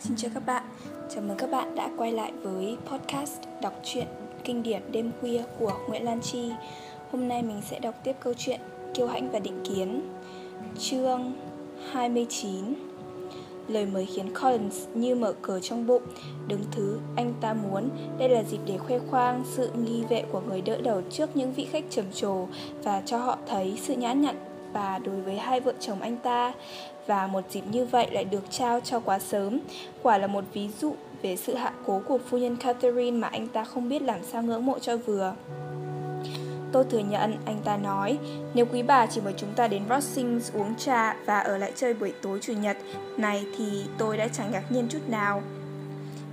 Xin chào các bạn, chào mừng các bạn đã quay lại với podcast đọc truyện kinh điển đêm khuya của Nguyễn Lan Chi. Hôm nay mình sẽ đọc tiếp câu chuyện Kiêu Hãnh và Định Kiến Chương 29 Lời mời khiến Collins như mở cờ trong bụng. Đứng thứ anh ta muốn. Đây là dịp để khoe khoang sự nghi vệ của người đỡ đầu trước những vị khách trầm trồ Và cho họ thấy sự nhã nhặn và đối với hai vợ chồng anh ta và một dịp như vậy lại được trao cho quá sớm quả là một ví dụ về sự hạ cố của phu nhân Catherine mà anh ta không biết làm sao ngưỡng mộ cho vừa Tôi thừa nhận, anh ta nói, nếu quý bà chỉ mời chúng ta đến Rossings uống trà và ở lại chơi buổi tối chủ nhật này thì tôi đã chẳng ngạc nhiên chút nào.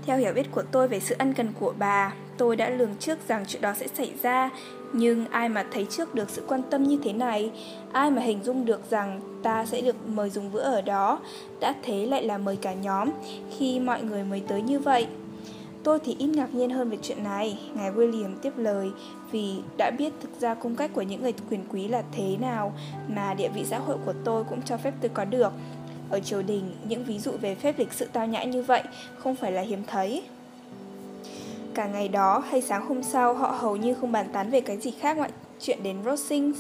Theo hiểu biết của tôi về sự ân cần của bà, tôi đã lường trước rằng chuyện đó sẽ xảy ra, nhưng ai mà thấy trước được sự quan tâm như thế này, ai mà hình dung được rằng ta sẽ được mời dùng bữa ở đó, đã thế lại là mời cả nhóm khi mọi người mới tới như vậy. Tôi thì ít ngạc nhiên hơn về chuyện này, ngài William tiếp lời, vì đã biết thực ra cung cách của những người quyền quý là thế nào mà địa vị xã hội của tôi cũng cho phép tôi có được. Ở triều đình, những ví dụ về phép lịch sự tao nhã như vậy không phải là hiếm thấy. Cả ngày đó hay sáng hôm sau họ hầu như không bàn tán về cái gì khác ngoại chuyện đến Rosings.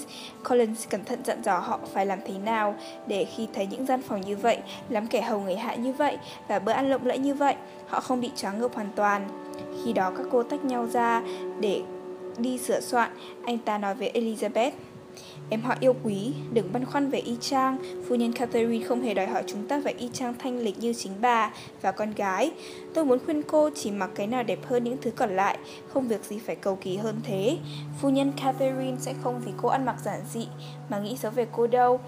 Collins cẩn thận dặn dò họ phải làm thế nào để khi thấy những gian phòng như vậy, lắm kẻ hầu người hạ như vậy và bữa ăn lộng lẫy như vậy, họ không bị choáng ngợp hoàn toàn. Khi đó các cô tách nhau ra để đi sửa soạn, anh ta nói với Elizabeth. Em họ yêu quý, đừng băn khoăn về y chang. Phu nhân Catherine không hề đòi hỏi chúng ta phải y chang thanh lịch như chính bà và con gái. Tôi muốn khuyên cô chỉ mặc cái nào đẹp hơn những thứ còn lại Không việc gì phải cầu kỳ hơn thế. Phu nhân Catherine sẽ không vì cô ăn mặc giản dị Mà nghĩ xấu về cô đâu.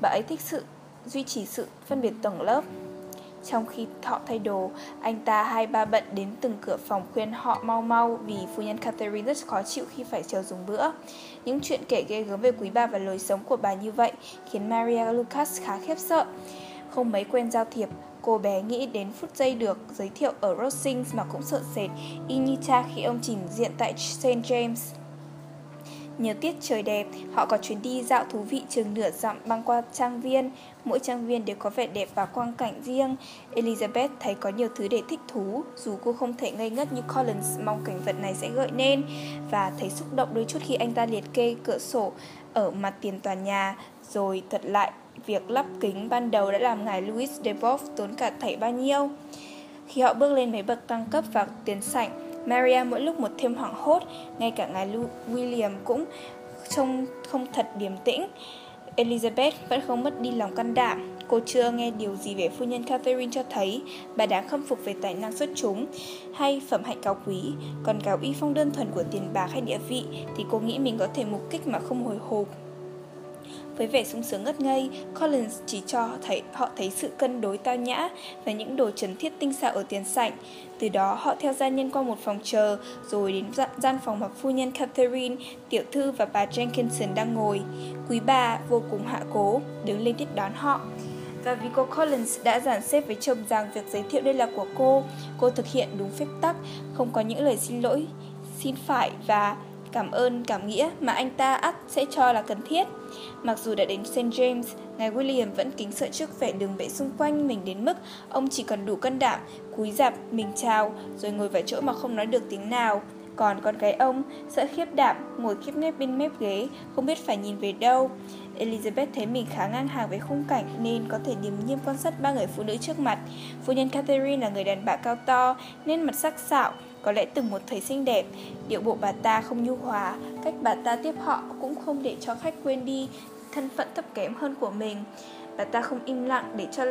Bà ấy thích sự duy trì sự phân biệt tầng lớp trong khi họ thay đồ, anh ta hai ba bận đến từng cửa phòng khuyên họ mau mau vì phu nhân Catherine rất khó chịu khi phải chờ dùng bữa. Những chuyện kể ghê gớm về quý bà và lối sống của bà như vậy khiến Maria Lucas khá khiếp sợ. Không mấy quen giao thiệp, cô bé nghĩ đến phút giây được giới thiệu ở Rosings mà cũng sợ sệt, y như cha khi ông trình diện tại St. James. Nhờ tiết trời đẹp, họ có chuyến đi dạo thú vị chừng nửa dặm băng qua trang viên. Mỗi trang viên đều có vẻ đẹp và quang cảnh riêng. Elizabeth thấy có nhiều thứ để thích thú, dù cô không thể ngây ngất như Collins mong cảnh vật này sẽ gợi nên, và thấy xúc động đôi chút khi anh ta liệt kê cửa sổ ở mặt tiền tòa nhà, rồi thật lại việc lắp kính ban đầu đã làm ngài Louis de tốn cả thảy bao nhiêu. Khi họ bước lên mấy bậc tăng cấp vào tiến sảnh, Maria mỗi lúc một thêm hoảng hốt, ngay cả ngài William cũng trông không thật điềm tĩnh. Elizabeth vẫn không mất đi lòng can đảm. Cô chưa nghe điều gì về phu nhân Catherine cho thấy bà đáng khâm phục về tài năng xuất chúng hay phẩm hạnh cao quý. Còn cáo uy phong đơn thuần của tiền bạc hay địa vị thì cô nghĩ mình có thể mục kích mà không hồi hộp. Với vẻ sung sướng ngất ngây, Collins chỉ cho thấy, họ thấy sự cân đối tao nhã và những đồ trần thiết tinh xảo ở tiền sảnh. Từ đó họ theo gia nhân qua một phòng chờ, rồi đến gian phòng mà phu nhân Catherine, tiểu thư và bà Jenkinson đang ngồi. Quý bà vô cùng hạ cố, đứng lên tiếp đón họ. Và vì cô Collins đã giản xếp với chồng rằng việc giới thiệu đây là của cô, cô thực hiện đúng phép tắc, không có những lời xin lỗi, xin phải và cảm ơn cảm nghĩa mà anh ta ắt sẽ cho là cần thiết. Mặc dù đã đến St. James, ngài William vẫn kính sợ trước vẻ đường bệ xung quanh mình đến mức ông chỉ còn đủ cân đảm, cúi dạp, mình chào, rồi ngồi vào chỗ mà không nói được tiếng nào. Còn con gái ông, sợ khiếp đảm, ngồi khiếp nếp bên mép ghế, không biết phải nhìn về đâu. Elizabeth thấy mình khá ngang hàng với khung cảnh nên có thể điềm nhiên quan sát ba người phụ nữ trước mặt. Phu nhân Catherine là người đàn bà cao to, nên mặt sắc sảo, có lẽ từng một thời xinh đẹp, điệu bộ bà ta không nhu hòa, cách bà ta tiếp họ cũng không để cho khách quên đi thân phận thấp kém hơn của mình. Bà ta không im lặng để cho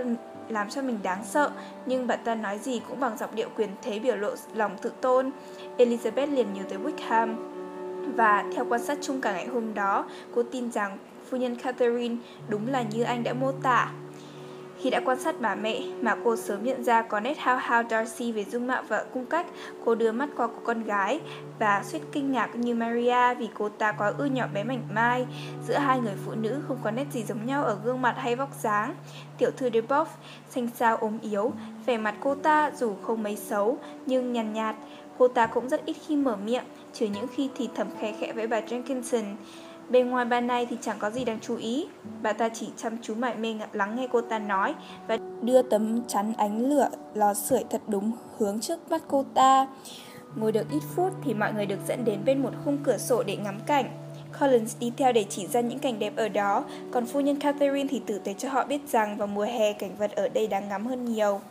làm cho mình đáng sợ, nhưng bà ta nói gì cũng bằng giọng điệu quyền thế biểu lộ lòng tự tôn. Elizabeth liền nhớ tới Wickham. Và theo quan sát chung cả ngày hôm đó, cô tin rằng phu nhân Catherine đúng là như anh đã mô tả. Khi đã quan sát bà mẹ mà cô sớm nhận ra có nét hao hao Darcy về dung mạo và cung cách, cô đưa mắt qua của con gái và suýt kinh ngạc như Maria vì cô ta quá ư nhỏ bé mảnh mai. Giữa hai người phụ nữ không có nét gì giống nhau ở gương mặt hay vóc dáng. Tiểu thư Deboff, xanh xao ốm yếu, vẻ mặt cô ta dù không mấy xấu nhưng nhàn nhạt, nhạt. Cô ta cũng rất ít khi mở miệng, trừ những khi thì thầm khẽ khẽ với bà Jenkinson. Bên ngoài ban này thì chẳng có gì đáng chú ý. Bà ta chỉ chăm chú mải mê lắng nghe cô ta nói Và đưa tấm chắn ánh lửa lò sưởi thật đúng hướng trước mắt cô ta. Ngồi được ít phút thì mọi người được dẫn đến bên một khung cửa sổ để ngắm cảnh. Collins đi theo để chỉ ra những cảnh đẹp ở đó, còn phu nhân Catherine thì tử tế cho họ biết rằng vào mùa hè cảnh vật ở đây đáng ngắm hơn nhiều.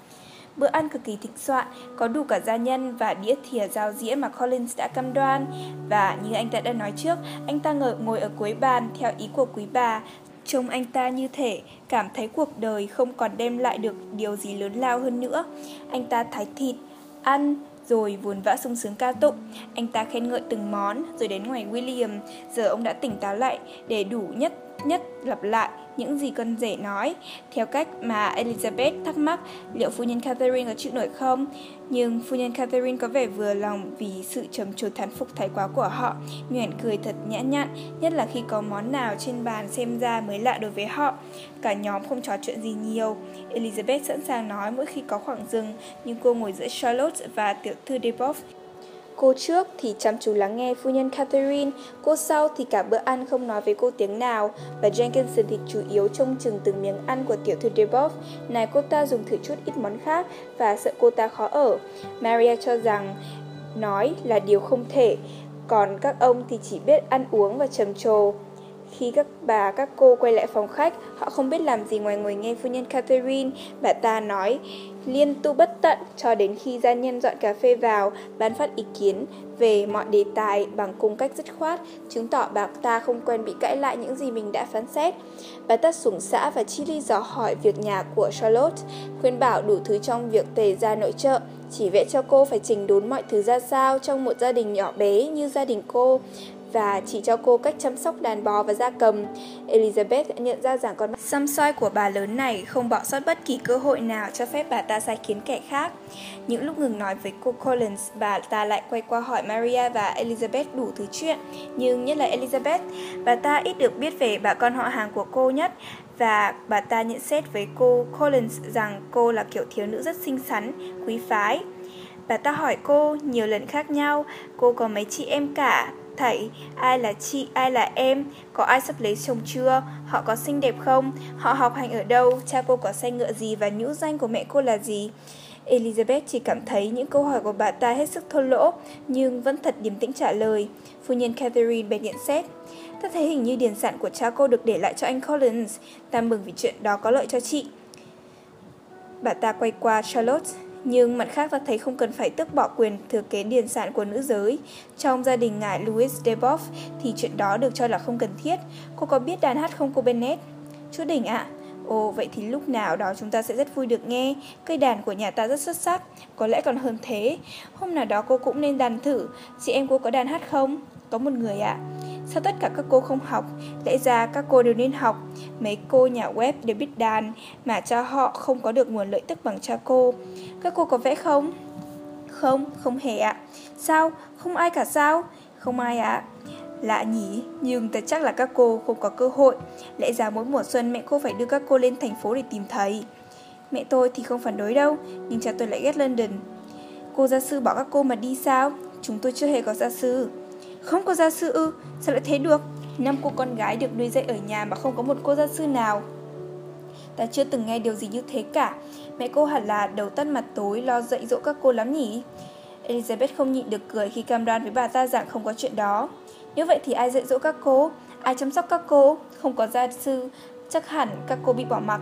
Bữa ăn cực kỳ thịnh soạn, có đủ cả gia nhân và đĩa thìa giao dĩa mà Collins đã cam đoan. Và như anh ta đã nói trước, anh ta ngồi, ngồi ở cuối bàn theo ý của quý bà. Trông anh ta như thể cảm thấy cuộc đời không còn đem lại được điều gì lớn lao hơn nữa. Anh ta thái thịt, ăn, rồi vốn vã sung sướng ca tụng. Anh ta khen ngợi từng món, rồi đến ngoài William, giờ ông đã tỉnh táo lại để đủ nhất nhất lặp lại những gì con rể nói, theo cách mà Elizabeth thắc mắc liệu phu nhân Catherine có chịu nổi không. Nhưng phu nhân Catherine có vẻ vừa lòng vì sự trầm trồ thán phục thái quá của họ, mỉm cười thật nhã nhặn, nhất là khi có món nào trên bàn xem ra mới lạ đối với họ. Cả nhóm không trò chuyện gì nhiều. Elizabeth sẵn sàng nói mỗi khi có khoảng dừng, nhưng cô ngồi giữa Charlotte và tiểu thư Deboff Cô trước thì chăm chú lắng nghe phu nhân Catherine, cô sau thì cả bữa ăn không nói với cô tiếng nào, và Jenkinson thì chủ yếu trông chừng từng miếng ăn của tiểu thư Deboff, này cô ta dùng thử chút ít món khác và sợ cô ta khó ở. Maria cho rằng nói là điều không thể, còn các ông thì chỉ biết ăn uống và trầm trồ. Khi các bà, các cô quay lại phòng khách, họ không biết làm gì ngoài ngồi nghe phu nhân Catherine. Bà ta nói liên tu bất tận cho đến khi gia nhân dọn cà phê vào, ban phát ý kiến về mọi đề tài bằng cung cách dứt khoát, chứng tỏ bà ta không quen bị cãi lại những gì mình đã phán xét. Bà ta sủng xã và chi ly dò hỏi việc nhà của Charlotte, khuyên bảo đủ thứ trong việc tề ra nội trợ, chỉ vẽ cho cô phải chỉnh đốn mọi thứ ra sao trong một gia đình nhỏ bé như gia đình cô và chỉ cho cô cách chăm sóc đàn bò và gia cầm. Elizabeth đã nhận ra rằng con xăm soi của bà lớn này không bỏ sót bất kỳ cơ hội nào cho phép bà ta sai khiến kẻ khác. Những lúc ngừng nói với cô Collins, bà ta lại quay qua hỏi Maria và Elizabeth đủ thứ chuyện. Nhưng nhất là Elizabeth, bà ta ít được biết về bà con họ hàng của cô nhất và bà ta nhận xét với cô Collins rằng cô là kiểu thiếu nữ rất xinh xắn, quý phái. Bà ta hỏi cô nhiều lần khác nhau, cô có mấy chị em cả, thảy, ai là chị, ai là em, có ai sắp lấy chồng chưa, họ có xinh đẹp không, họ học hành ở đâu, cha cô có xe ngựa gì và nhũ danh của mẹ cô là gì. Elizabeth chỉ cảm thấy những câu hỏi của bà ta hết sức thô lỗ, nhưng vẫn thật điềm tĩnh trả lời. Phu nhân Catherine bèn nhận xét. Ta thấy hình như điền sản của cha cô được để lại cho anh Collins. Ta mừng vì chuyện đó có lợi cho chị. Bà ta quay qua Charlotte. Nhưng mặt khác ta thấy không cần phải tước bỏ quyền thừa kế điền sản của nữ giới. Trong gia đình ngài Louis Deboff thì chuyện đó được cho là không cần thiết. Cô có biết đàn hát không cô Bennett? Chú Đỉnh ạ, à? Ồ, vậy thì lúc nào đó chúng ta sẽ rất vui được nghe. Cây đàn của nhà ta rất xuất sắc, có lẽ còn hơn thế. Hôm nào đó cô cũng nên đàn thử. Chị em cô có đàn hát không? Có một người ạ. À. Sao tất cả các cô không học? Lẽ ra các cô đều nên học. Mấy cô nhà web đều biết đàn, mà cho họ không có được nguồn lợi tức bằng cha cô. Các cô có vẽ không? Không, không hề ạ. Sao? Không ai cả sao? Không ai ạ. Lạ nhỉ, nhưng thật chắc là các cô không có cơ hội. Lẽ ra mỗi mùa xuân mẹ cô phải đưa các cô lên thành phố để tìm thầy. Mẹ tôi thì không phản đối đâu, nhưng cha tôi lại ghét London. Cô gia sư bỏ các cô mà đi sao? Chúng tôi chưa hề có gia sư. Không có gia sư ư, sao lại thế được? Năm cô con gái được nuôi dạy ở nhà mà không có một cô gia sư nào. Ta chưa từng nghe điều gì như thế cả. Mẹ cô hẳn là đầu tắt mặt tối lo dạy dỗ các cô lắm nhỉ? Elizabeth không nhịn được cười khi cam đoan với bà ta rằng không có chuyện đó. Nếu vậy thì ai dạy dỗ các cô? Ai chăm sóc các cô? Không có gia sư, chắc hẳn các cô bị bỏ mặc.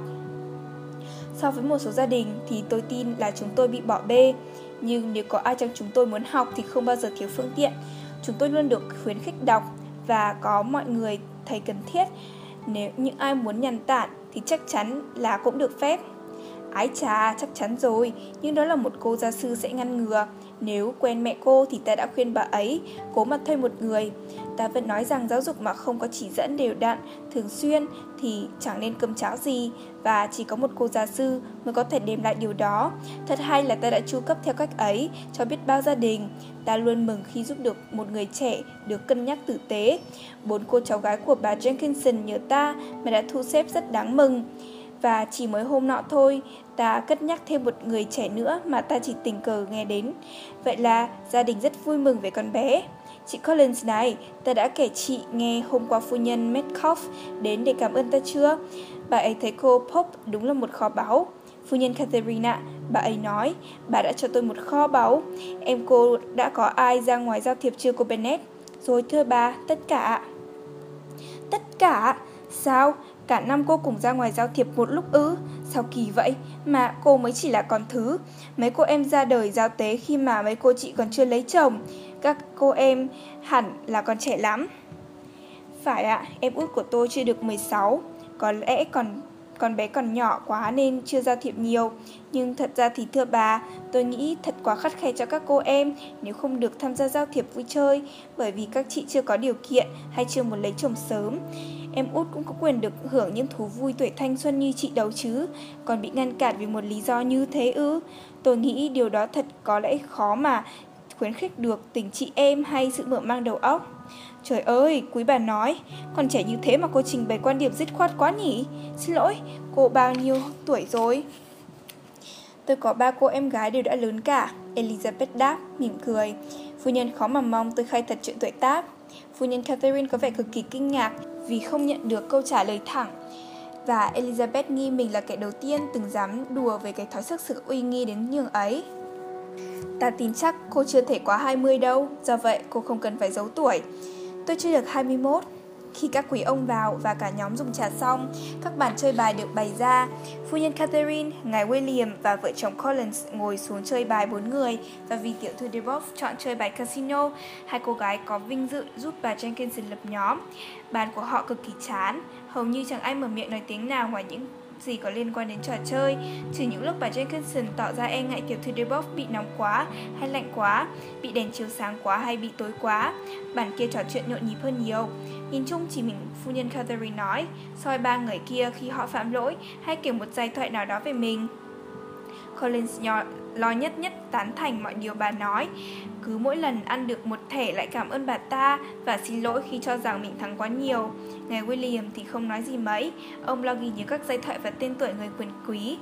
So với một số gia đình thì tôi tin là chúng tôi bị bỏ bê. Nhưng nếu có ai trong chúng tôi muốn học thì không bao giờ thiếu phương tiện. Chúng tôi luôn được khuyến khích đọc và có mọi người thấy cần thiết. Nếu những ai muốn nhàn tản thì chắc chắn là cũng được phép. Ái chà, chắc chắn rồi, nhưng đó là một cô gia sư sẽ ngăn ngừa. Nếu quen mẹ cô thì ta đã khuyên bà ấy cố mà thuê một người. Ta vẫn nói rằng giáo dục mà không có chỉ dẫn đều đặn, thường xuyên thì chẳng nên cơm cháo gì và chỉ có một cô gia sư mới có thể đem lại điều đó. Thật hay là ta đã chu cấp theo cách ấy cho biết bao gia đình. Ta luôn mừng khi giúp được một người trẻ được cân nhắc tử tế. Bốn cô cháu gái của bà Jenkinson nhờ ta mà đã thu xếp rất đáng mừng. Và chỉ mới hôm nọ thôi, ta cất nhắc thêm một người trẻ nữa mà ta chỉ tình cờ nghe đến. Vậy là gia đình rất vui mừng về con bé. Chị Collins này, ta đã kể chị nghe hôm qua phu nhân Metcalf đến để cảm ơn ta chưa? Bà ấy thấy cô Pope đúng là một kho báu. Phu nhân Catherine bà ấy nói, bà đã cho tôi một kho báu. Em cô đã có ai ra ngoài giao thiệp chưa cô Bennett? Rồi thưa bà, tất cả. Tất cả? Sao? Cả năm cô cùng ra ngoài giao thiệp một lúc ư? Sao kỳ vậy? Mà cô mới chỉ là con thứ. Mấy cô em ra đời giao tế khi mà mấy cô chị còn chưa lấy chồng. Các cô em hẳn là còn trẻ lắm. Phải ạ, à, em út của tôi chưa được 16. Có lẽ còn con bé còn nhỏ quá nên chưa giao thiệp nhiều Nhưng thật ra thì thưa bà Tôi nghĩ thật quá khắt khe cho các cô em Nếu không được tham gia giao thiệp vui chơi Bởi vì các chị chưa có điều kiện Hay chưa muốn lấy chồng sớm Em út cũng có quyền được hưởng những thú vui tuổi thanh xuân như chị đâu chứ Còn bị ngăn cản vì một lý do như thế ư Tôi nghĩ điều đó thật có lẽ khó mà khuyến khích được tình chị em hay sự mở mang đầu óc Trời ơi, quý bà nói, còn trẻ như thế mà cô trình bày quan điểm dứt khoát quá nhỉ? Xin lỗi, cô bao nhiêu tuổi rồi? Tôi có ba cô em gái đều đã lớn cả, Elizabeth đáp, mỉm cười. Phu nhân khó mà mong tôi khai thật chuyện tuổi tác. Phu nhân Catherine có vẻ cực kỳ kinh ngạc vì không nhận được câu trả lời thẳng. Và Elizabeth nghi mình là kẻ đầu tiên từng dám đùa về cái thói sức sự uy nghi đến nhường ấy. Ta tin chắc cô chưa thể quá 20 đâu, do vậy cô không cần phải giấu tuổi. Tôi chưa được 21. Khi các quý ông vào và cả nhóm dùng trà xong, các bàn chơi bài được bày ra. Phu nhân Catherine, ngài William và vợ chồng Collins ngồi xuống chơi bài bốn người và vì tiểu thư Deboff chọn chơi bài casino, hai cô gái có vinh dự giúp bà Jenkins lập nhóm. Bàn của họ cực kỳ chán, hầu như chẳng ai mở miệng nói tiếng nào ngoài những gì có liên quan đến trò chơi, trừ những lúc bà Jenkinson tỏ ra e ngại tiểu thư Deboff bị nóng quá hay lạnh quá, bị đèn chiếu sáng quá hay bị tối quá. Bản kia trò chuyện nhộn nhịp hơn nhiều. Nhìn chung chỉ mình phu nhân Catherine nói, soi ba người kia khi họ phạm lỗi hay kể một giai thoại nào đó về mình. Collins nhỏ, lo nhất nhất tán thành mọi điều bà nói. Cứ mỗi lần ăn được một thẻ lại cảm ơn bà ta và xin lỗi khi cho rằng mình thắng quá nhiều. Ngài William thì không nói gì mấy, ông lo ghi nhớ các giai thoại và tên tuổi người quyền quý.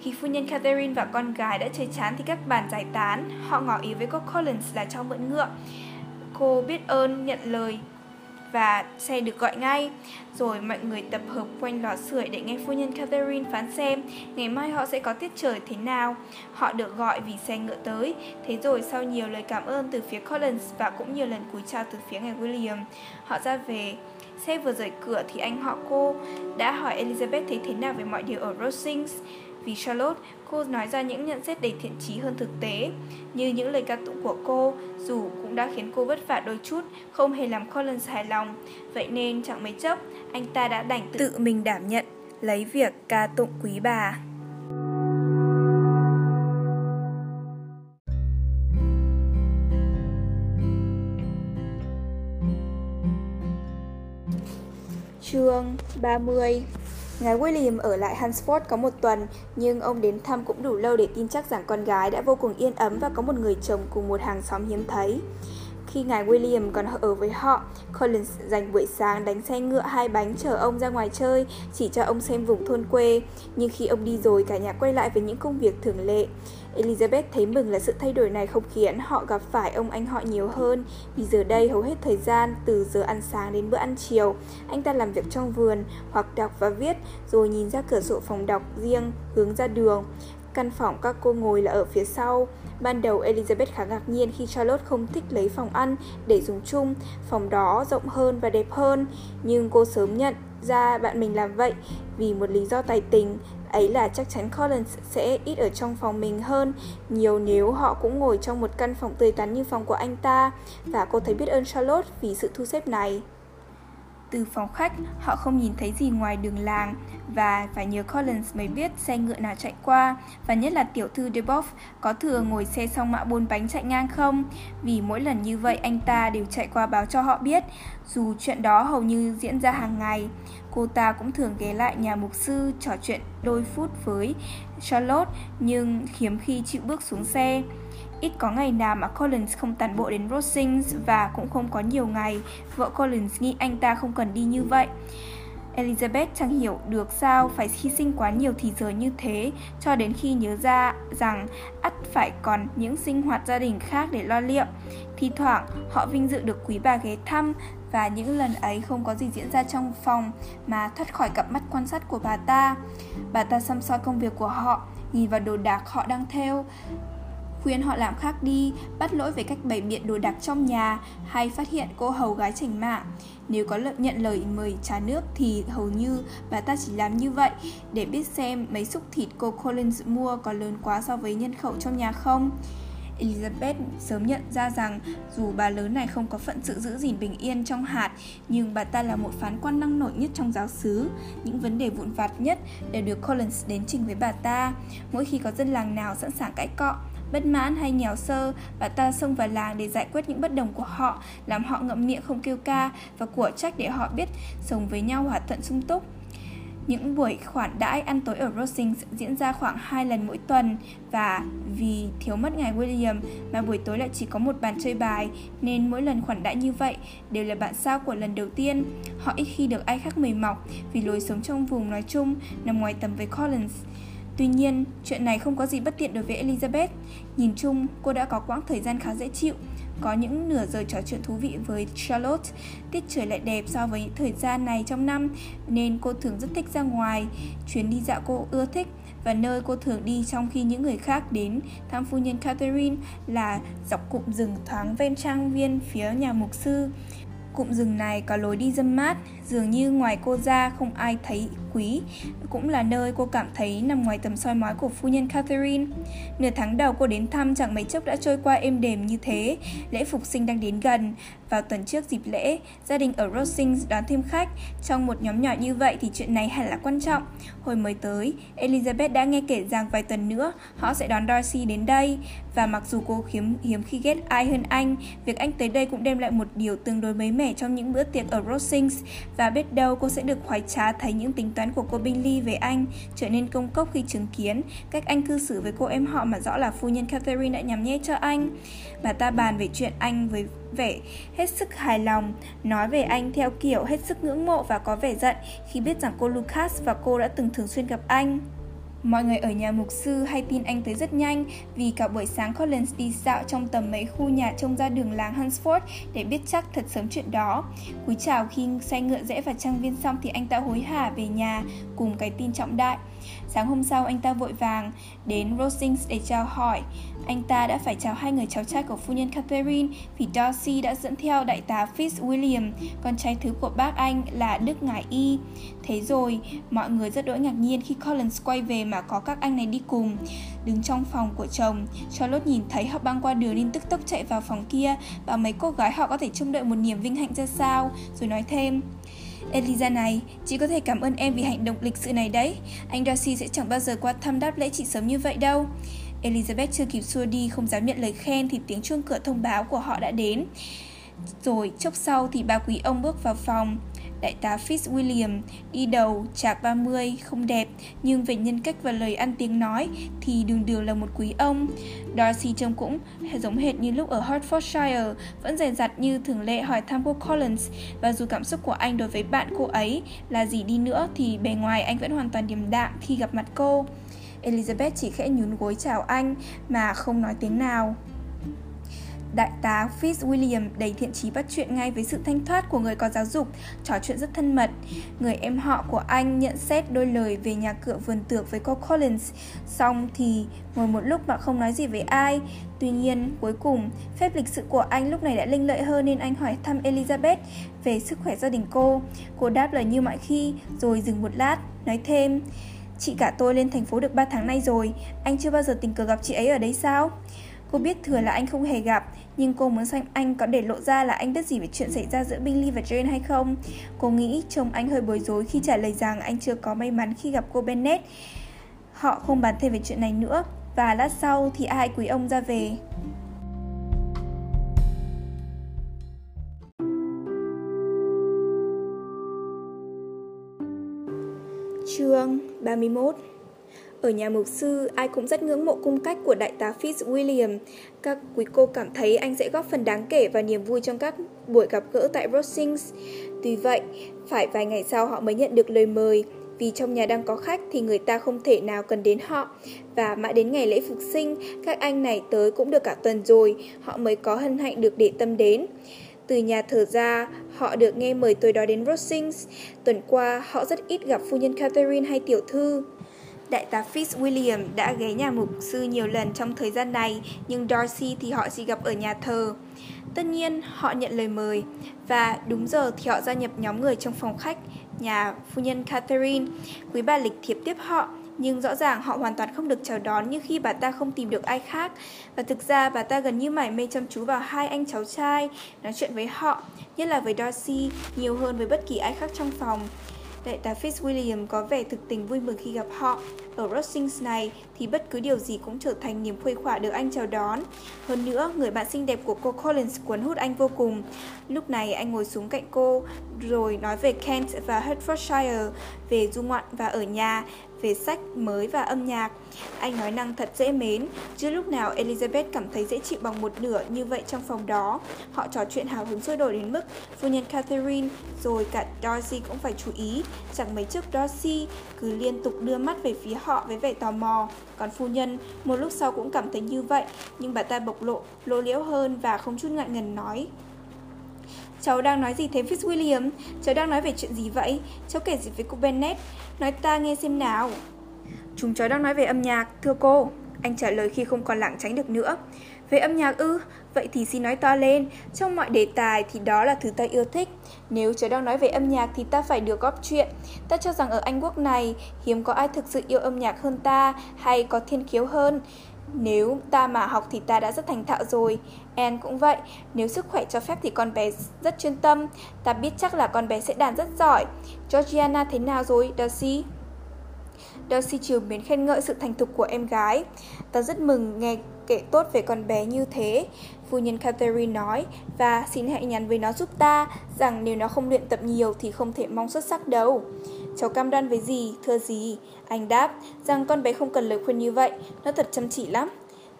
Khi phu nhân Catherine và con gái đã chơi chán thì các bàn giải tán, họ ngỏ ý với cô Collins là cho mượn ngựa. Cô biết ơn nhận lời và xe được gọi ngay. Rồi mọi người tập hợp quanh lò sưởi để nghe phu nhân Catherine phán xem ngày mai họ sẽ có tiết trời thế nào. Họ được gọi vì xe ngựa tới. Thế rồi sau nhiều lời cảm ơn từ phía Collins và cũng nhiều lần cúi chào từ phía ngài William, họ ra về. Xe vừa rời cửa thì anh họ cô đã hỏi Elizabeth thấy thế nào về mọi điều ở Rosings. Vì Charlotte, cô nói ra những nhận xét đầy thiện chí hơn thực tế. Như những lời ca tụng của cô, dù cũng đã khiến cô vất vả đôi chút, không hề làm Collins hài lòng. Vậy nên chẳng mấy chốc, anh ta đã đành tự, tự mình đảm nhận, lấy việc ca tụng quý bà. Chương 30 Ngài William ở lại Hansford có một tuần, nhưng ông đến thăm cũng đủ lâu để tin chắc rằng con gái đã vô cùng yên ấm và có một người chồng cùng một hàng xóm hiếm thấy. Khi ngài William còn ở với họ, Collins dành buổi sáng đánh xe ngựa hai bánh chở ông ra ngoài chơi, chỉ cho ông xem vùng thôn quê. Nhưng khi ông đi rồi, cả nhà quay lại với những công việc thường lệ. Elizabeth thấy mừng là sự thay đổi này không khiến họ gặp phải ông anh họ nhiều hơn, vì giờ đây hầu hết thời gian, từ giờ ăn sáng đến bữa ăn chiều, anh ta làm việc trong vườn, hoặc đọc và viết, rồi nhìn ra cửa sổ phòng đọc riêng, hướng ra đường. Căn phòng các cô ngồi là ở phía sau. Ban đầu Elizabeth khá ngạc nhiên khi Charlotte không thích lấy phòng ăn để dùng chung, phòng đó rộng hơn và đẹp hơn. Nhưng cô sớm nhận ra bạn mình làm vậy vì một lý do tài tình, ấy là chắc chắn Collins sẽ ít ở trong phòng mình hơn nhiều nếu họ cũng ngồi trong một căn phòng tươi tắn như phòng của anh ta và cô thấy biết ơn Charlotte vì sự thu xếp này. Từ phòng khách, họ không nhìn thấy gì ngoài đường làng và phải nhờ Collins mới biết xe ngựa nào chạy qua và nhất là tiểu thư Deboff có thừa ngồi xe song mã bốn bánh chạy ngang không vì mỗi lần như vậy anh ta đều chạy qua báo cho họ biết dù chuyện đó hầu như diễn ra hàng ngày. Cô ta cũng thường ghé lại nhà mục sư trò chuyện đôi phút với Charlotte nhưng hiếm khi chịu bước xuống xe. Ít có ngày nào mà Collins không tàn bộ đến Rosings và cũng không có nhiều ngày vợ Collins nghĩ anh ta không cần đi như vậy. Elizabeth chẳng hiểu được sao phải hy sinh quá nhiều thì giờ như thế cho đến khi nhớ ra rằng ắt phải còn những sinh hoạt gia đình khác để lo liệu. Thì thoảng họ vinh dự được quý bà ghé thăm và những lần ấy không có gì diễn ra trong phòng mà thoát khỏi cặp mắt quan sát của bà ta. Bà ta xăm soi công việc của họ, nhìn vào đồ đạc họ đang theo, khuyên họ làm khác đi, bắt lỗi về cách bày biện đồ đạc trong nhà hay phát hiện cô hầu gái chảnh mạ. Nếu có lợi nhận lời mời trà nước thì hầu như bà ta chỉ làm như vậy để biết xem mấy xúc thịt cô Collins mua có lớn quá so với nhân khẩu trong nhà không. Elizabeth sớm nhận ra rằng dù bà lớn này không có phận sự giữ gìn bình yên trong hạt, nhưng bà ta là một phán quan năng nổi nhất trong giáo xứ. Những vấn đề vụn vặt nhất đều được Collins đến trình với bà ta. Mỗi khi có dân làng nào sẵn sàng cãi cọ, bất mãn hay nghèo sơ, bà ta xông vào làng để giải quyết những bất đồng của họ, làm họ ngậm miệng không kêu ca và của trách để họ biết sống với nhau hòa thuận sung túc. Những buổi khoản đãi ăn tối ở Rosings diễn ra khoảng 2 lần mỗi tuần và vì thiếu mất ngài William mà buổi tối lại chỉ có một bàn chơi bài nên mỗi lần khoản đãi như vậy đều là bạn sao của lần đầu tiên. Họ ít khi được ai khác mời mọc vì lối sống trong vùng nói chung nằm ngoài tầm với Collins. Tuy nhiên, chuyện này không có gì bất tiện đối với Elizabeth. Nhìn chung, cô đã có quãng thời gian khá dễ chịu có những nửa giờ trò chuyện thú vị với Charlotte. Tiết trời lại đẹp so với thời gian này trong năm nên cô thường rất thích ra ngoài. Chuyến đi dạo cô ưa thích và nơi cô thường đi trong khi những người khác đến thăm phu nhân Catherine là dọc cụm rừng thoáng ven trang viên phía nhà mục sư. Cụm rừng này có lối đi dâm mát, dường như ngoài cô ra không ai thấy quý, cũng là nơi cô cảm thấy nằm ngoài tầm soi mói của phu nhân Catherine. Nửa tháng đầu cô đến thăm chẳng mấy chốc đã trôi qua êm đềm như thế, lễ phục sinh đang đến gần. Vào tuần trước dịp lễ, gia đình ở Rosings đón thêm khách. Trong một nhóm nhỏ như vậy thì chuyện này hẳn là quan trọng. Hồi mới tới, Elizabeth đã nghe kể rằng vài tuần nữa họ sẽ đón Darcy đến đây. Và mặc dù cô hiếm, hiếm khi ghét ai hơn anh, việc anh tới đây cũng đem lại một điều tương đối mới mẻ trong những bữa tiệc ở Rosings và biết đâu cô sẽ được khoái trá thấy những tính toán của cô Bingley về anh trở nên công cốc khi chứng kiến cách anh cư xử với cô em họ mà rõ là phu nhân Catherine đã nhắm nhé cho anh. Bà ta bàn về chuyện anh với vẻ hết sức hài lòng, nói về anh theo kiểu hết sức ngưỡng mộ và có vẻ giận khi biết rằng cô Lucas và cô đã từng thường xuyên gặp anh. Mọi người ở nhà mục sư hay tin anh tới rất nhanh vì cả buổi sáng Collins đi dạo trong tầm mấy khu nhà trông ra đường làng Huntsford để biết chắc thật sớm chuyện đó. Cúi chào khi xe ngựa rẽ vào trang viên xong thì anh ta hối hả về nhà cùng cái tin trọng đại. Sáng hôm sau anh ta vội vàng đến Rosings để chào hỏi. Anh ta đã phải chào hai người cháu trai của phu nhân Catherine vì Darcy đã dẫn theo đại tá Fitzwilliam, con trai thứ của bác anh là Đức ngài Y. Thế rồi, mọi người rất đỗi ngạc nhiên khi Collins quay về mà có các anh này đi cùng. Đứng trong phòng của chồng, Charlotte nhìn thấy họ băng qua đường nên tức tốc chạy vào phòng kia và mấy cô gái họ có thể trông đợi một niềm vinh hạnh ra sao, rồi nói thêm. Eliza này, chị có thể cảm ơn em vì hành động lịch sự này đấy. Anh Darcy sẽ chẳng bao giờ qua thăm đáp lễ chị sớm như vậy đâu. Elizabeth chưa kịp xua đi không dám nhận lời khen thì tiếng chuông cửa thông báo của họ đã đến. Rồi chốc sau thì ba quý ông bước vào phòng. Đại tá Fitzwilliam đi đầu, chạc 30, không đẹp, nhưng về nhân cách và lời ăn tiếng nói thì đường đường là một quý ông. Darcy trông cũng giống hệt như lúc ở Hertfordshire, vẫn dè dặt như thường lệ hỏi thăm cô Collins, và dù cảm xúc của anh đối với bạn cô ấy là gì đi nữa thì bề ngoài anh vẫn hoàn toàn điềm đạm khi gặp mặt cô. Elizabeth chỉ khẽ nhún gối chào anh mà không nói tiếng nào. Đại tá Fitzwilliam đầy thiện chí bắt chuyện ngay với sự thanh thoát của người có giáo dục, trò chuyện rất thân mật. Người em họ của anh nhận xét đôi lời về nhà cửa vườn tược với cô Collins, xong thì ngồi một lúc mà không nói gì với ai. Tuy nhiên, cuối cùng, phép lịch sự của anh lúc này đã linh lợi hơn nên anh hỏi thăm Elizabeth về sức khỏe gia đình cô. Cô đáp lời như mọi khi, rồi dừng một lát, nói thêm Chị cả tôi lên thành phố được 3 tháng nay rồi, anh chưa bao giờ tình cờ gặp chị ấy ở đây sao? Cô biết thừa là anh không hề gặp, nhưng cô muốn xem anh có để lộ ra là anh biết gì về chuyện xảy ra giữa Billy và Jane hay không. Cô nghĩ chồng anh hơi bối rối khi trả lời rằng anh chưa có may mắn khi gặp cô Bennett. Họ không bàn thêm về chuyện này nữa, và lát sau thì ai quý ông ra về. Chương 31 ở nhà mục sư, ai cũng rất ngưỡng mộ cung cách của đại tá Fitzwilliam. Các quý cô cảm thấy anh sẽ góp phần đáng kể vào niềm vui trong các buổi gặp gỡ tại Rosings. Tuy vậy, phải vài ngày sau họ mới nhận được lời mời. Vì trong nhà đang có khách thì người ta không thể nào cần đến họ. Và mãi đến ngày lễ phục sinh, các anh này tới cũng được cả tuần rồi, họ mới có hân hạnh được để tâm đến. Từ nhà thở ra, họ được nghe mời tôi đó đến Rosings. Tuần qua, họ rất ít gặp phu nhân Catherine hay tiểu thư. Đại tá Fitzwilliam đã ghé nhà mục sư nhiều lần trong thời gian này, nhưng Darcy thì họ chỉ gặp ở nhà thờ. Tất nhiên, họ nhận lời mời, và đúng giờ thì họ gia nhập nhóm người trong phòng khách, nhà phu nhân Catherine. Quý bà lịch thiệp tiếp họ, nhưng rõ ràng họ hoàn toàn không được chào đón như khi bà ta không tìm được ai khác. Và thực ra bà ta gần như mải mê chăm chú vào hai anh cháu trai, nói chuyện với họ, nhất là với Darcy, nhiều hơn với bất kỳ ai khác trong phòng. Đại tá Fitzwilliam có vẻ thực tình vui mừng khi gặp họ. Ở Rosings này thì bất cứ điều gì cũng trở thành niềm khuây khỏa được anh chào đón. Hơn nữa, người bạn xinh đẹp của cô Collins cuốn hút anh vô cùng. Lúc này anh ngồi xuống cạnh cô, rồi nói về Kent và Hertfordshire, về du ngoạn và ở nhà, về sách mới và âm nhạc. Anh nói năng thật dễ mến, chưa lúc nào Elizabeth cảm thấy dễ chịu bằng một nửa như vậy trong phòng đó. Họ trò chuyện hào hứng sôi nổi đến mức phu nhân Catherine rồi cả Darcy cũng phải chú ý. Chẳng mấy chốc Darcy cứ liên tục đưa mắt về phía họ với vẻ tò mò. Còn phu nhân một lúc sau cũng cảm thấy như vậy, nhưng bà ta bộc lộ, lộ liễu hơn và không chút ngại ngần nói. Cháu đang nói gì thế Fitzwilliam? Cháu đang nói về chuyện gì vậy? Cháu kể gì với cô Bennet? Nói ta nghe xem nào. Chúng cháu đang nói về âm nhạc, thưa cô. Anh trả lời khi không còn lảng tránh được nữa. Về âm nhạc ư? Vậy thì xin nói to lên. Trong mọi đề tài thì đó là thứ ta yêu thích. Nếu cháu đang nói về âm nhạc thì ta phải được góp chuyện. Ta cho rằng ở Anh Quốc này, hiếm có ai thực sự yêu âm nhạc hơn ta hay có thiên khiếu hơn. Nếu ta mà học thì ta đã rất thành thạo rồi. Anne cũng vậy, nếu sức khỏe cho phép thì con bé rất chuyên tâm. Ta biết chắc là con bé sẽ đàn rất giỏi. Georgiana thế nào rồi, Darcy? Darcy chiều mến khen ngợi sự thành thục của em gái. Ta rất mừng nghe kể tốt về con bé như thế. Phu nhân Catherine nói, và xin hãy nhắn với nó giúp ta rằng nếu nó không luyện tập nhiều thì không thể mong xuất sắc đâu. Cháu cam đoan với gì, thưa gì? Anh đáp rằng con bé không cần lời khuyên như vậy, nó thật chăm chỉ lắm.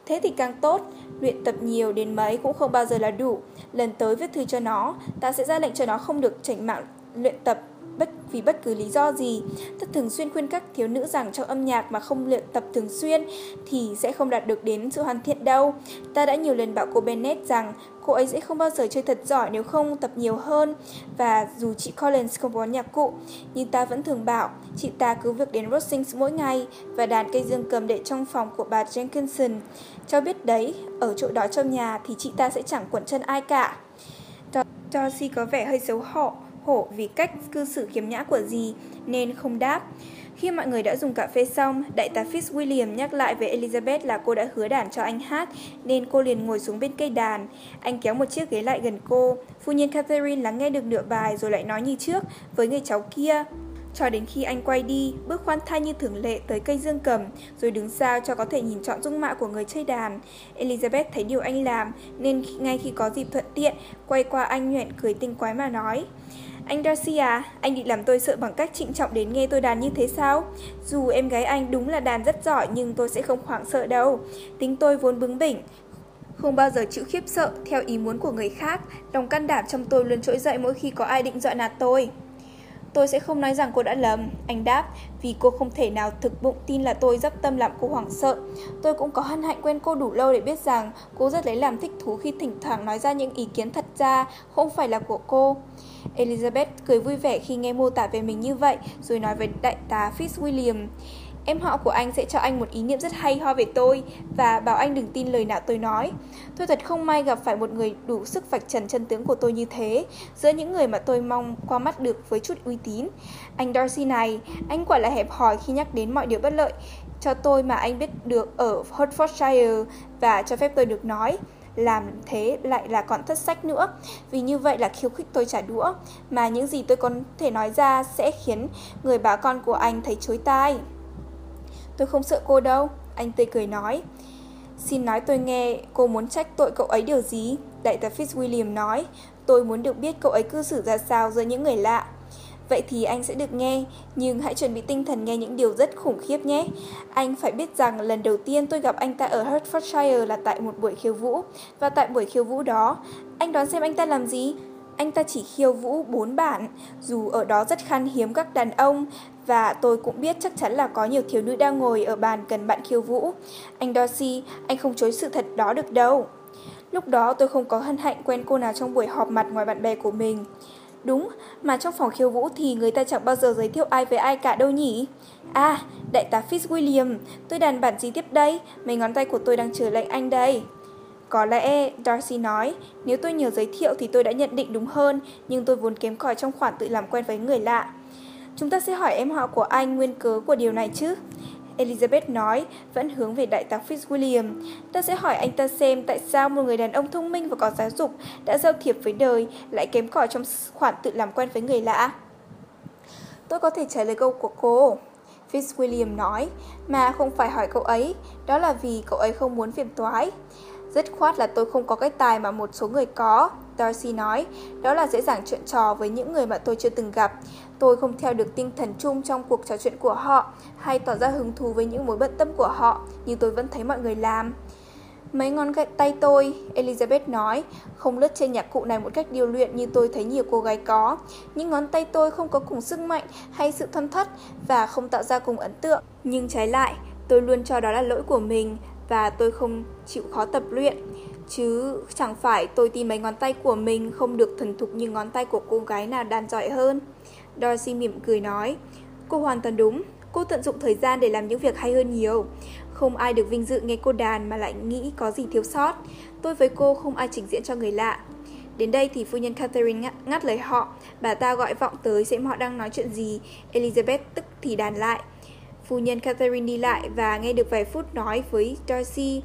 Thế thì càng tốt, luyện tập nhiều đến mấy cũng không bao giờ là đủ. Lần tới viết thư cho nó, ta sẽ ra lệnh cho nó không được chảnh mạng luyện tập bất vì bất cứ lý do gì. Ta thường xuyên khuyên các thiếu nữ rằng trong âm nhạc mà không luyện tập thường xuyên thì sẽ không đạt được đến sự hoàn thiện đâu. Ta đã nhiều lần bảo cô Bennett rằng cô ấy sẽ không bao giờ chơi thật giỏi nếu không tập nhiều hơn. Và dù chị Collins không có nhạc cụ, nhưng ta vẫn thường bảo chị ta cứ việc đến Rosings mỗi ngày và đàn cây dương cầm để trong phòng của bà Jenkinson. cho biết đấy, ở chỗ đó trong nhà thì chị ta sẽ chẳng quẩn chân ai cả. Darcy có vẻ hơi xấu hổ hổ vì cách cư xử khiếm nhã của dì nên không đáp. Khi mọi người đã dùng cà phê xong, đại tá Fitzwilliam nhắc lại với Elizabeth là cô đã hứa đàn cho anh hát, nên cô liền ngồi xuống bên cây đàn. Anh kéo một chiếc ghế lại gần cô. Phu nhân Catherine lắng nghe được nửa bài rồi lại nói như trước với người cháu kia. Cho đến khi anh quay đi, bước khoan thai như thường lệ tới cây dương cầm, rồi đứng sao cho có thể nhìn chọn dung mạo của người chơi đàn. Elizabeth thấy điều anh làm, nên ngay khi có dịp thuận tiện, quay qua anh nhoẻn cười tinh quái mà nói. Anh Darcy à, anh định làm tôi sợ bằng cách trịnh trọng đến nghe tôi đàn như thế sao? Dù em gái anh đúng là đàn rất giỏi nhưng tôi sẽ không hoảng sợ đâu. Tính tôi vốn bướng bỉnh, không bao giờ chịu khiếp sợ theo ý muốn của người khác. Lòng can đảm trong tôi luôn trỗi dậy mỗi khi có ai định dọa nạt tôi. Tôi sẽ không nói rằng cô đã lầm, anh đáp, vì cô không thể nào thực bụng tin là tôi dấp tâm làm cô hoảng sợ. Tôi cũng có hân hạnh quen cô đủ lâu để biết rằng cô rất lấy làm thích thú khi thỉnh thoảng nói ra những ý kiến thật ra không phải là của cô. Elizabeth cười vui vẻ khi nghe mô tả về mình như vậy, rồi nói với đại tá Fitzwilliam. Em họ của anh sẽ cho anh một ý niệm rất hay ho về tôi và bảo anh đừng tin lời nào tôi nói. Tôi thật không may gặp phải một người đủ sức vạch trần chân tướng của tôi như thế, giữa những người mà tôi mong qua mắt được với chút uy tín. Anh Darcy này, anh quả là hẹp hòi khi nhắc đến mọi điều bất lợi cho tôi mà anh biết được ở Hertfordshire và cho phép tôi được nói làm thế lại là còn thất sách nữa vì như vậy là khiêu khích tôi trả đũa mà những gì tôi có thể nói ra sẽ khiến người bà con của anh thấy chối tai tôi không sợ cô đâu anh tươi cười nói xin nói tôi nghe cô muốn trách tội cậu ấy điều gì đại tá fitzwilliam nói tôi muốn được biết cậu ấy cư xử ra sao giữa những người lạ vậy thì anh sẽ được nghe, nhưng hãy chuẩn bị tinh thần nghe những điều rất khủng khiếp nhé. Anh phải biết rằng lần đầu tiên tôi gặp anh ta ở Hertfordshire là tại một buổi khiêu vũ, và tại buổi khiêu vũ đó, anh đoán xem anh ta làm gì? Anh ta chỉ khiêu vũ bốn bản, dù ở đó rất khan hiếm các đàn ông, và tôi cũng biết chắc chắn là có nhiều thiếu nữ đang ngồi ở bàn cần bạn khiêu vũ. Anh Dorsey, anh không chối sự thật đó được đâu. Lúc đó tôi không có hân hạnh quen cô nào trong buổi họp mặt ngoài bạn bè của mình. Đúng, mà trong phòng khiêu vũ thì người ta chẳng bao giờ giới thiệu ai với ai cả đâu nhỉ? À, đại tá Fitzwilliam, tôi đàn bản gì tiếp đây? Mấy ngón tay của tôi đang chờ lệnh anh đây. Có lẽ, Darcy nói, nếu tôi nhờ giới thiệu thì tôi đã nhận định đúng hơn, nhưng tôi vốn kém cỏi trong khoản tự làm quen với người lạ. Chúng ta sẽ hỏi em họ của anh nguyên cớ của điều này chứ? Elizabeth nói, vẫn hướng về đại tá Fitzwilliam. Ta sẽ hỏi anh ta xem tại sao một người đàn ông thông minh và có giáo dục đã giao thiệp với đời lại kém cỏi trong khoản tự làm quen với người lạ. Tôi có thể trả lời câu của cô. Fitzwilliam nói, mà không phải hỏi cậu ấy, đó là vì cậu ấy không muốn phiền toái. Rất khoát là tôi không có cái tài mà một số người có, Darcy nói. Đó là dễ dàng chuyện trò với những người mà tôi chưa từng gặp. Tôi không theo được tinh thần chung trong cuộc trò chuyện của họ hay tỏ ra hứng thú với những mối bận tâm của họ, như tôi vẫn thấy mọi người làm. Mấy ngón gậy tay tôi, Elizabeth nói, không lướt trên nhạc cụ này một cách điều luyện như tôi thấy nhiều cô gái có. Những ngón tay tôi không có cùng sức mạnh hay sự thân thất và không tạo ra cùng ấn tượng. Nhưng trái lại, tôi luôn cho đó là lỗi của mình và tôi không chịu khó tập luyện. Chứ chẳng phải tôi tin mấy ngón tay của mình không được thần thục như ngón tay của cô gái nào đàn giỏi hơn. Dorothy mỉm cười nói, cô hoàn toàn đúng, cô tận dụng thời gian để làm những việc hay hơn nhiều. Không ai được vinh dự nghe cô đàn mà lại nghĩ có gì thiếu sót. Tôi với cô không ai trình diễn cho người lạ. Đến đây thì phu nhân Catherine ngắt, ngắt lời họ. Bà ta gọi vọng tới xem họ đang nói chuyện gì. Elizabeth tức thì đàn lại. Phu nhân Catherine đi lại và nghe được vài phút nói với Darcy.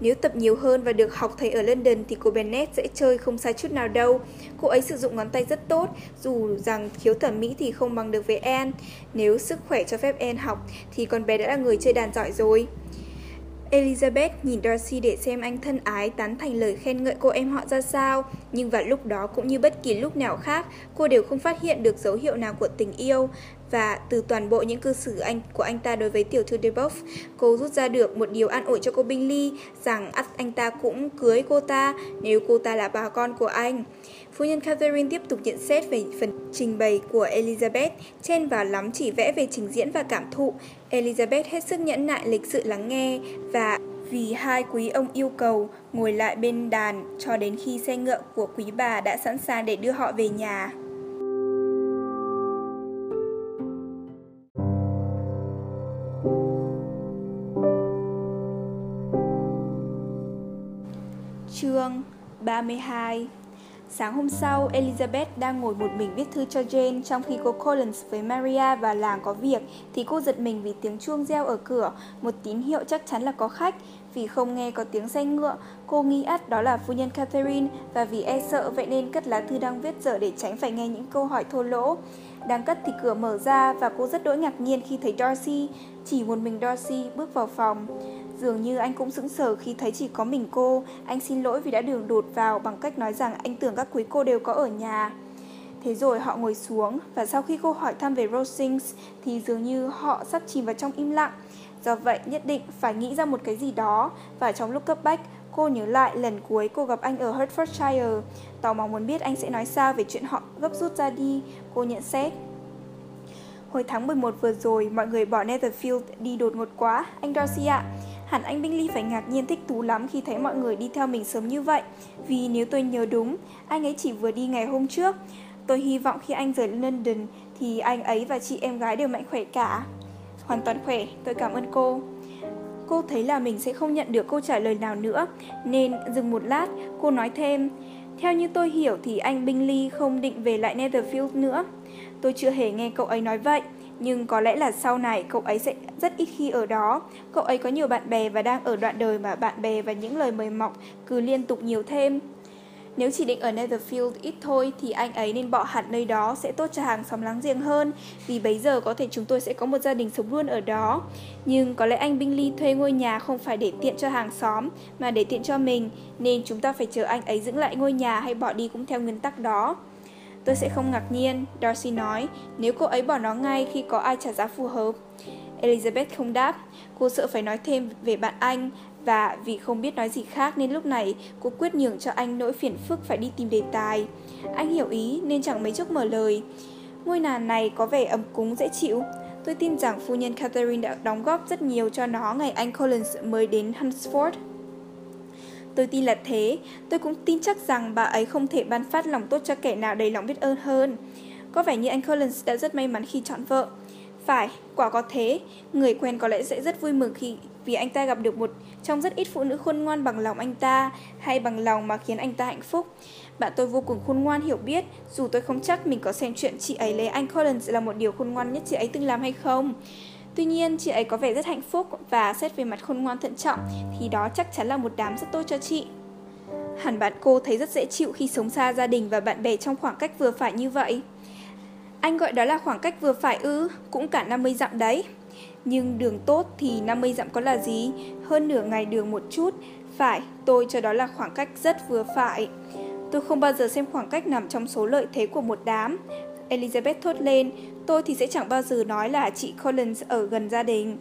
Nếu tập nhiều hơn và được học thầy ở London thì cô Bennet sẽ chơi không sai chút nào đâu. Cô ấy sử dụng ngón tay rất tốt, dù rằng thiếu thẩm mỹ thì không bằng được với Anne. Nếu sức khỏe cho phép Anne học thì con bé đã là người chơi đàn giỏi rồi. Elizabeth nhìn Darcy để xem anh thân ái tán thành lời khen ngợi cô em họ ra sao, nhưng vào lúc đó cũng như bất kỳ lúc nào khác, cô đều không phát hiện được dấu hiệu nào của tình yêu và từ toàn bộ những cư xử anh của anh ta đối với tiểu thư Deboff, cô rút ra được một điều an ủi cho cô Bingley rằng anh ta cũng cưới cô ta nếu cô ta là bà con của anh. Phu nhân Catherine tiếp tục nhận xét về phần trình bày của Elizabeth, chen vào lắm chỉ vẽ về trình diễn và cảm thụ. Elizabeth hết sức nhẫn nại lịch sự lắng nghe và vì hai quý ông yêu cầu ngồi lại bên đàn cho đến khi xe ngựa của quý bà đã sẵn sàng để đưa họ về nhà. Chương 32 Sáng hôm sau, Elizabeth đang ngồi một mình viết thư cho Jane trong khi cô Collins với Maria và làng có việc thì cô giật mình vì tiếng chuông reo ở cửa, một tín hiệu chắc chắn là có khách. Vì không nghe có tiếng xe ngựa, cô nghi ắt đó là phu nhân Catherine và vì e sợ vậy nên cất lá thư đang viết dở để tránh phải nghe những câu hỏi thô lỗ. Đang cất thì cửa mở ra và cô rất đỗi ngạc nhiên khi thấy Darcy, chỉ một mình Darcy bước vào phòng. Dường như anh cũng sững sờ khi thấy chỉ có mình cô. Anh xin lỗi vì đã đường đột vào bằng cách nói rằng anh tưởng các quý cô đều có ở nhà. Thế rồi họ ngồi xuống và sau khi cô hỏi thăm về Rosings thì dường như họ sắp chìm vào trong im lặng. Do vậy nhất định phải nghĩ ra một cái gì đó và trong lúc cấp bách cô nhớ lại lần cuối cô gặp anh ở Hertfordshire. Tò mò muốn biết anh sẽ nói sao về chuyện họ gấp rút ra đi. Cô nhận xét. Hồi tháng 11 vừa rồi, mọi người bỏ Netherfield đi đột ngột quá, anh Darcy ạ. À. Hẳn anh Bingley phải ngạc nhiên thích thú lắm khi thấy mọi người đi theo mình sớm như vậy, vì nếu tôi nhớ đúng, anh ấy chỉ vừa đi ngày hôm trước. Tôi hy vọng khi anh rời London thì anh ấy và chị em gái đều mạnh khỏe cả. Hoàn toàn khỏe, tôi cảm ơn cô. Cô thấy là mình sẽ không nhận được câu trả lời nào nữa, nên dừng một lát, cô nói thêm, theo như tôi hiểu thì anh Bingley không định về lại Netherfield nữa. Tôi chưa hề nghe cậu ấy nói vậy, nhưng có lẽ là sau này cậu ấy sẽ rất ít khi ở đó. Cậu ấy có nhiều bạn bè và đang ở đoạn đời mà bạn bè và những lời mời mọc cứ liên tục nhiều thêm. Nếu chỉ định ở Netherfield ít thôi thì anh ấy nên bỏ hẳn nơi đó sẽ tốt cho hàng xóm láng giềng hơn vì bấy giờ có thể chúng tôi sẽ có một gia đình sống luôn ở đó. Nhưng có lẽ anh Bingley thuê ngôi nhà không phải để tiện cho hàng xóm, mà để tiện cho mình, nên chúng ta phải chờ anh ấy giữ lại ngôi nhà hay bỏ đi cũng theo nguyên tắc đó. Tôi sẽ không ngạc nhiên, Darcy nói, nếu cô ấy bỏ nó ngay khi có ai trả giá phù hợp. Elizabeth không đáp, cô sợ phải nói thêm về bạn anh và vì không biết nói gì khác nên lúc này cô quyết nhường cho anh nỗi phiền phức phải đi tìm đề tài. Anh hiểu ý nên chẳng mấy chốc mở lời. Ngôi nhà này có vẻ ấm cúng dễ chịu. Tôi tin rằng phu nhân Catherine đã đóng góp rất nhiều cho nó ngày anh Collins mới đến Hunsford. Tôi tin là thế, tôi cũng tin chắc rằng bà ấy không thể ban phát lòng tốt cho kẻ nào đầy lòng biết ơn hơn. Có vẻ như anh Collins đã rất may mắn khi chọn vợ. Phải, quả có thế, người quen có lẽ sẽ rất vui mừng khi vì anh ta gặp được một trong rất ít phụ nữ khôn ngoan bằng lòng anh ta hay bằng lòng mà khiến anh ta hạnh phúc. Bạn tôi vô cùng khôn ngoan hiểu biết, dù tôi không chắc mình có xem chuyện chị ấy lấy anh Collins là một điều khôn ngoan nhất chị ấy từng làm hay không. Tuy nhiên, chị ấy có vẻ rất hạnh phúc và xét về mặt khôn ngoan thận trọng thì đó chắc chắn là một đám rất tốt cho chị. Hẳn bạn cô thấy rất dễ chịu khi sống xa gia đình và bạn bè trong khoảng cách vừa phải như vậy. Anh gọi đó là khoảng cách vừa phải ư, cũng cả 50 dặm đấy. Nhưng đường tốt thì 50 dặm có là gì, hơn nửa ngày đường một chút. Phải, tôi cho đó là khoảng cách rất vừa phải. Tôi không bao giờ xem khoảng cách nằm trong số lợi thế của một đám. Elizabeth thốt lên, tôi thì sẽ chẳng bao giờ nói là chị Collins ở gần gia đình.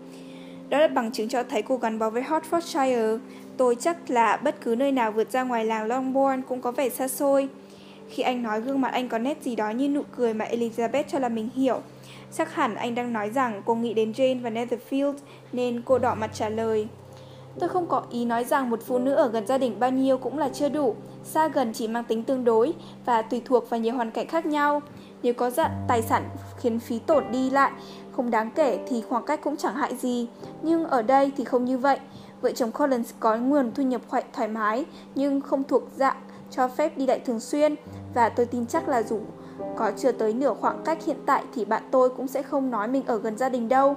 Đó là bằng chứng cho thấy cô gắn bó với Hertfordshire. Tôi chắc là bất cứ nơi nào vượt ra ngoài làng Longbourn cũng có vẻ xa xôi. Khi anh nói gương mặt anh có nét gì đó như nụ cười mà Elizabeth cho là mình hiểu. Chắc hẳn anh đang nói rằng cô nghĩ đến Jane và Netherfield nên cô đỏ mặt trả lời. Tôi không có ý nói rằng một phụ nữ ở gần gia đình bao nhiêu cũng là chưa đủ. Xa gần chỉ mang tính tương đối và tùy thuộc vào nhiều hoàn cảnh khác nhau. Nếu có dạng tài sản khiến phí tổn đi lại không đáng kể thì khoảng cách cũng chẳng hại gì. Nhưng ở đây thì không như vậy. Vợ chồng Collins có nguồn thu nhập thoải mái nhưng không thuộc dạng cho phép đi lại thường xuyên và tôi tin chắc là dù có chưa tới nửa khoảng cách hiện tại thì bạn tôi cũng sẽ không nói mình ở gần gia đình đâu.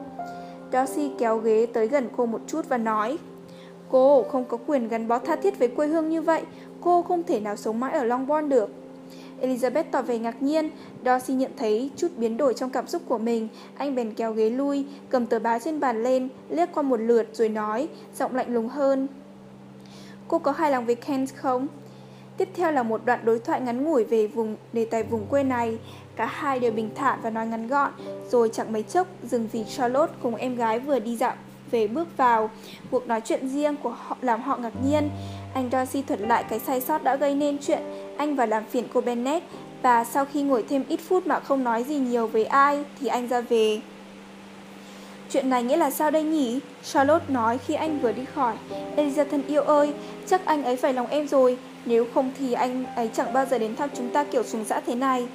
Darcy kéo ghế tới gần cô một chút và nói Cô không có quyền gắn bó tha thiết với quê hương như vậy, cô không thể nào sống mãi ở Longbourn được. Elizabeth tỏ vẻ ngạc nhiên, Darcy nhận thấy chút biến đổi trong cảm xúc của mình, anh bèn kéo ghế lui, cầm tờ báo trên bàn lên, liếc qua một lượt rồi nói, giọng lạnh lùng hơn. Cô có hài lòng với Kent không? Tiếp theo là một đoạn đối thoại ngắn ngủi về vùng đề tài vùng quê này. Cả hai đều bình thản và nói ngắn gọn, rồi chẳng mấy chốc dừng vì Charlotte cùng em gái vừa đi dạo về bước vào. Cuộc nói chuyện riêng của họ làm họ ngạc nhiên. Anh Darcy thuật lại cái sai sót đã gây nên chuyện anh và làm phiền cô Bennett và sau khi ngồi thêm ít phút mà không nói gì nhiều với ai thì anh ra về. Chuyện này nghĩa là sao đây nhỉ? Charlotte nói khi anh vừa đi khỏi. Eliza thân yêu ơi, chắc anh ấy phải lòng em rồi, nếu không thì anh ấy chẳng bao giờ đến thăm chúng ta kiểu sùng dã thế này.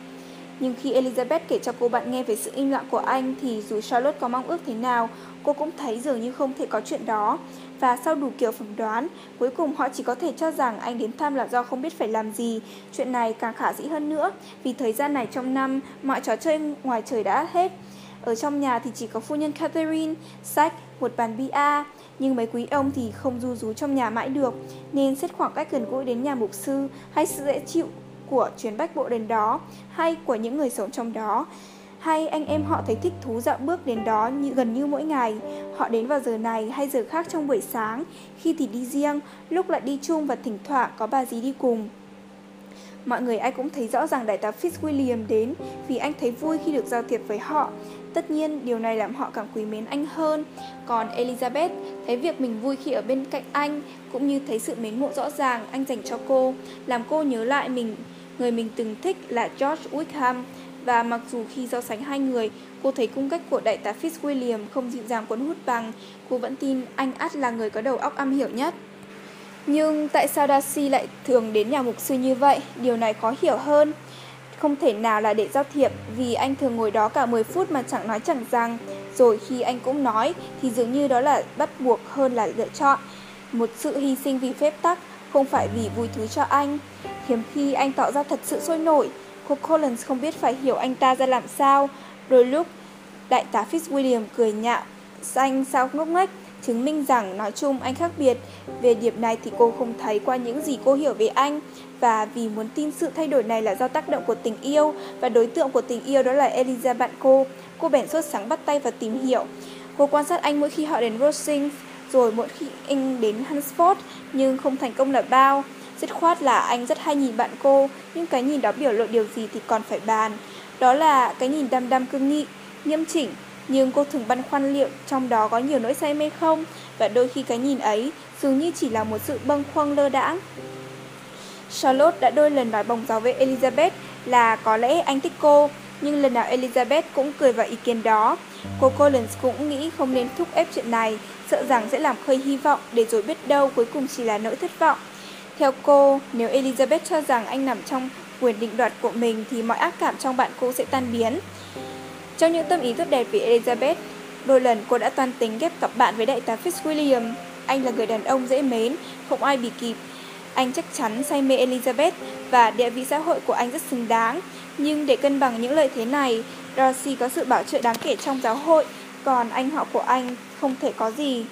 Nhưng khi Elizabeth kể cho cô bạn nghe về sự im lặng của anh thì dù Charlotte có mong ước thế nào, cô cũng thấy dường như không thể có chuyện đó. Và sau đủ kiểu phỏng đoán, cuối cùng họ chỉ có thể cho rằng anh đến thăm là do không biết phải làm gì. Chuyện này càng khả dĩ hơn nữa, vì thời gian này trong năm, mọi trò chơi ngoài trời đã hết. Ở trong nhà thì chỉ có phu nhân Catherine, sách, một bàn bia, nhưng mấy quý ông thì không du rú trong nhà mãi được, nên xét khoảng cách gần gũi đến nhà mục sư hay sự dễ chịu của chuyến bách bộ đến đó, hay của những người sống trong đó, hay anh em họ thấy thích thú dạo bước đến đó như gần như mỗi ngày. Họ đến vào giờ này hay giờ khác trong buổi sáng, khi thì đi riêng, lúc lại đi chung và thỉnh thoảng có bà dì đi cùng. Mọi người ai cũng thấy rõ ràng đại tá Fitzwilliam đến vì anh thấy vui khi được giao thiệp với họ. Tất nhiên, điều này làm họ càng quý mến anh hơn. Còn Elizabeth thấy việc mình vui khi ở bên cạnh anh, cũng như thấy sự mến mộ rõ ràng anh dành cho cô, làm cô nhớ lại mình người mình từng thích là George Wickham. Và mặc dù khi so sánh hai người, cô thấy cung cách của đại tá Fitzwilliam không dịu dàng cuốn hút bằng, cô vẫn tin anh ắt là người có đầu óc am hiểu nhất. Nhưng tại sao Darcy lại thường đến nhà mục sư như vậy? Điều này khó hiểu hơn. Không thể nào là để giao thiệp vì anh thường ngồi đó cả 10 phút mà chẳng nói chẳng rằng. Rồi khi anh cũng nói thì dường như đó là bắt buộc hơn là lựa chọn. Một sự hy sinh vì phép tắc, không phải vì vui thú cho anh. Hiếm khi anh tỏ ra thật sự sôi nổi. Cô Collins không biết phải hiểu anh ta ra làm sao. Đôi lúc, đại tá Fitzwilliam cười nhạo, xanh sao ngốc nghếch chứng minh rằng nói chung anh khác biệt. Về điểm này thì cô không thấy qua những gì cô hiểu về anh và vì muốn tin sự thay đổi này là do tác động của tình yêu và đối tượng của tình yêu đó là Eliza bạn cô. Cô bèn sốt sáng bắt tay và tìm hiểu. Cô quan sát anh mỗi khi họ đến Rosings, rồi mỗi khi anh đến Hunsford nhưng không thành công là bao. Dứt khoát là anh rất hay nhìn bạn cô, nhưng cái nhìn đó biểu lộ điều gì thì còn phải bàn. Đó là cái nhìn đăm đăm cương nghị, nghiêm chỉnh, nhưng cô thường băn khoăn liệu trong đó có nhiều nỗi say mê không, và đôi khi cái nhìn ấy dường như chỉ là một sự bâng khuâng lơ đãng. Charlotte đã đôi lần nói bồng gió với Elizabeth là có lẽ anh thích cô, nhưng lần nào Elizabeth cũng cười vào ý kiến đó. Cô Collins cũng nghĩ không nên thúc ép chuyện này, sợ rằng sẽ làm khơi hy vọng để rồi biết đâu cuối cùng chỉ là nỗi thất vọng. Theo cô, nếu Elizabeth cho rằng anh nằm trong quyền định đoạt của mình thì mọi ác cảm trong bạn cô sẽ tan biến. Trong những tâm ý tốt đẹp về Elizabeth, đôi lần cô đã toan tính ghép cặp bạn với đại tá Fitzwilliam. Anh là người đàn ông dễ mến, không ai bị kịp. Anh chắc chắn say mê Elizabeth và địa vị xã hội của anh rất xứng đáng. Nhưng để cân bằng những lợi thế này, Darcy có sự bảo trợ đáng kể trong giáo hội, còn anh họ của anh không thể có gì.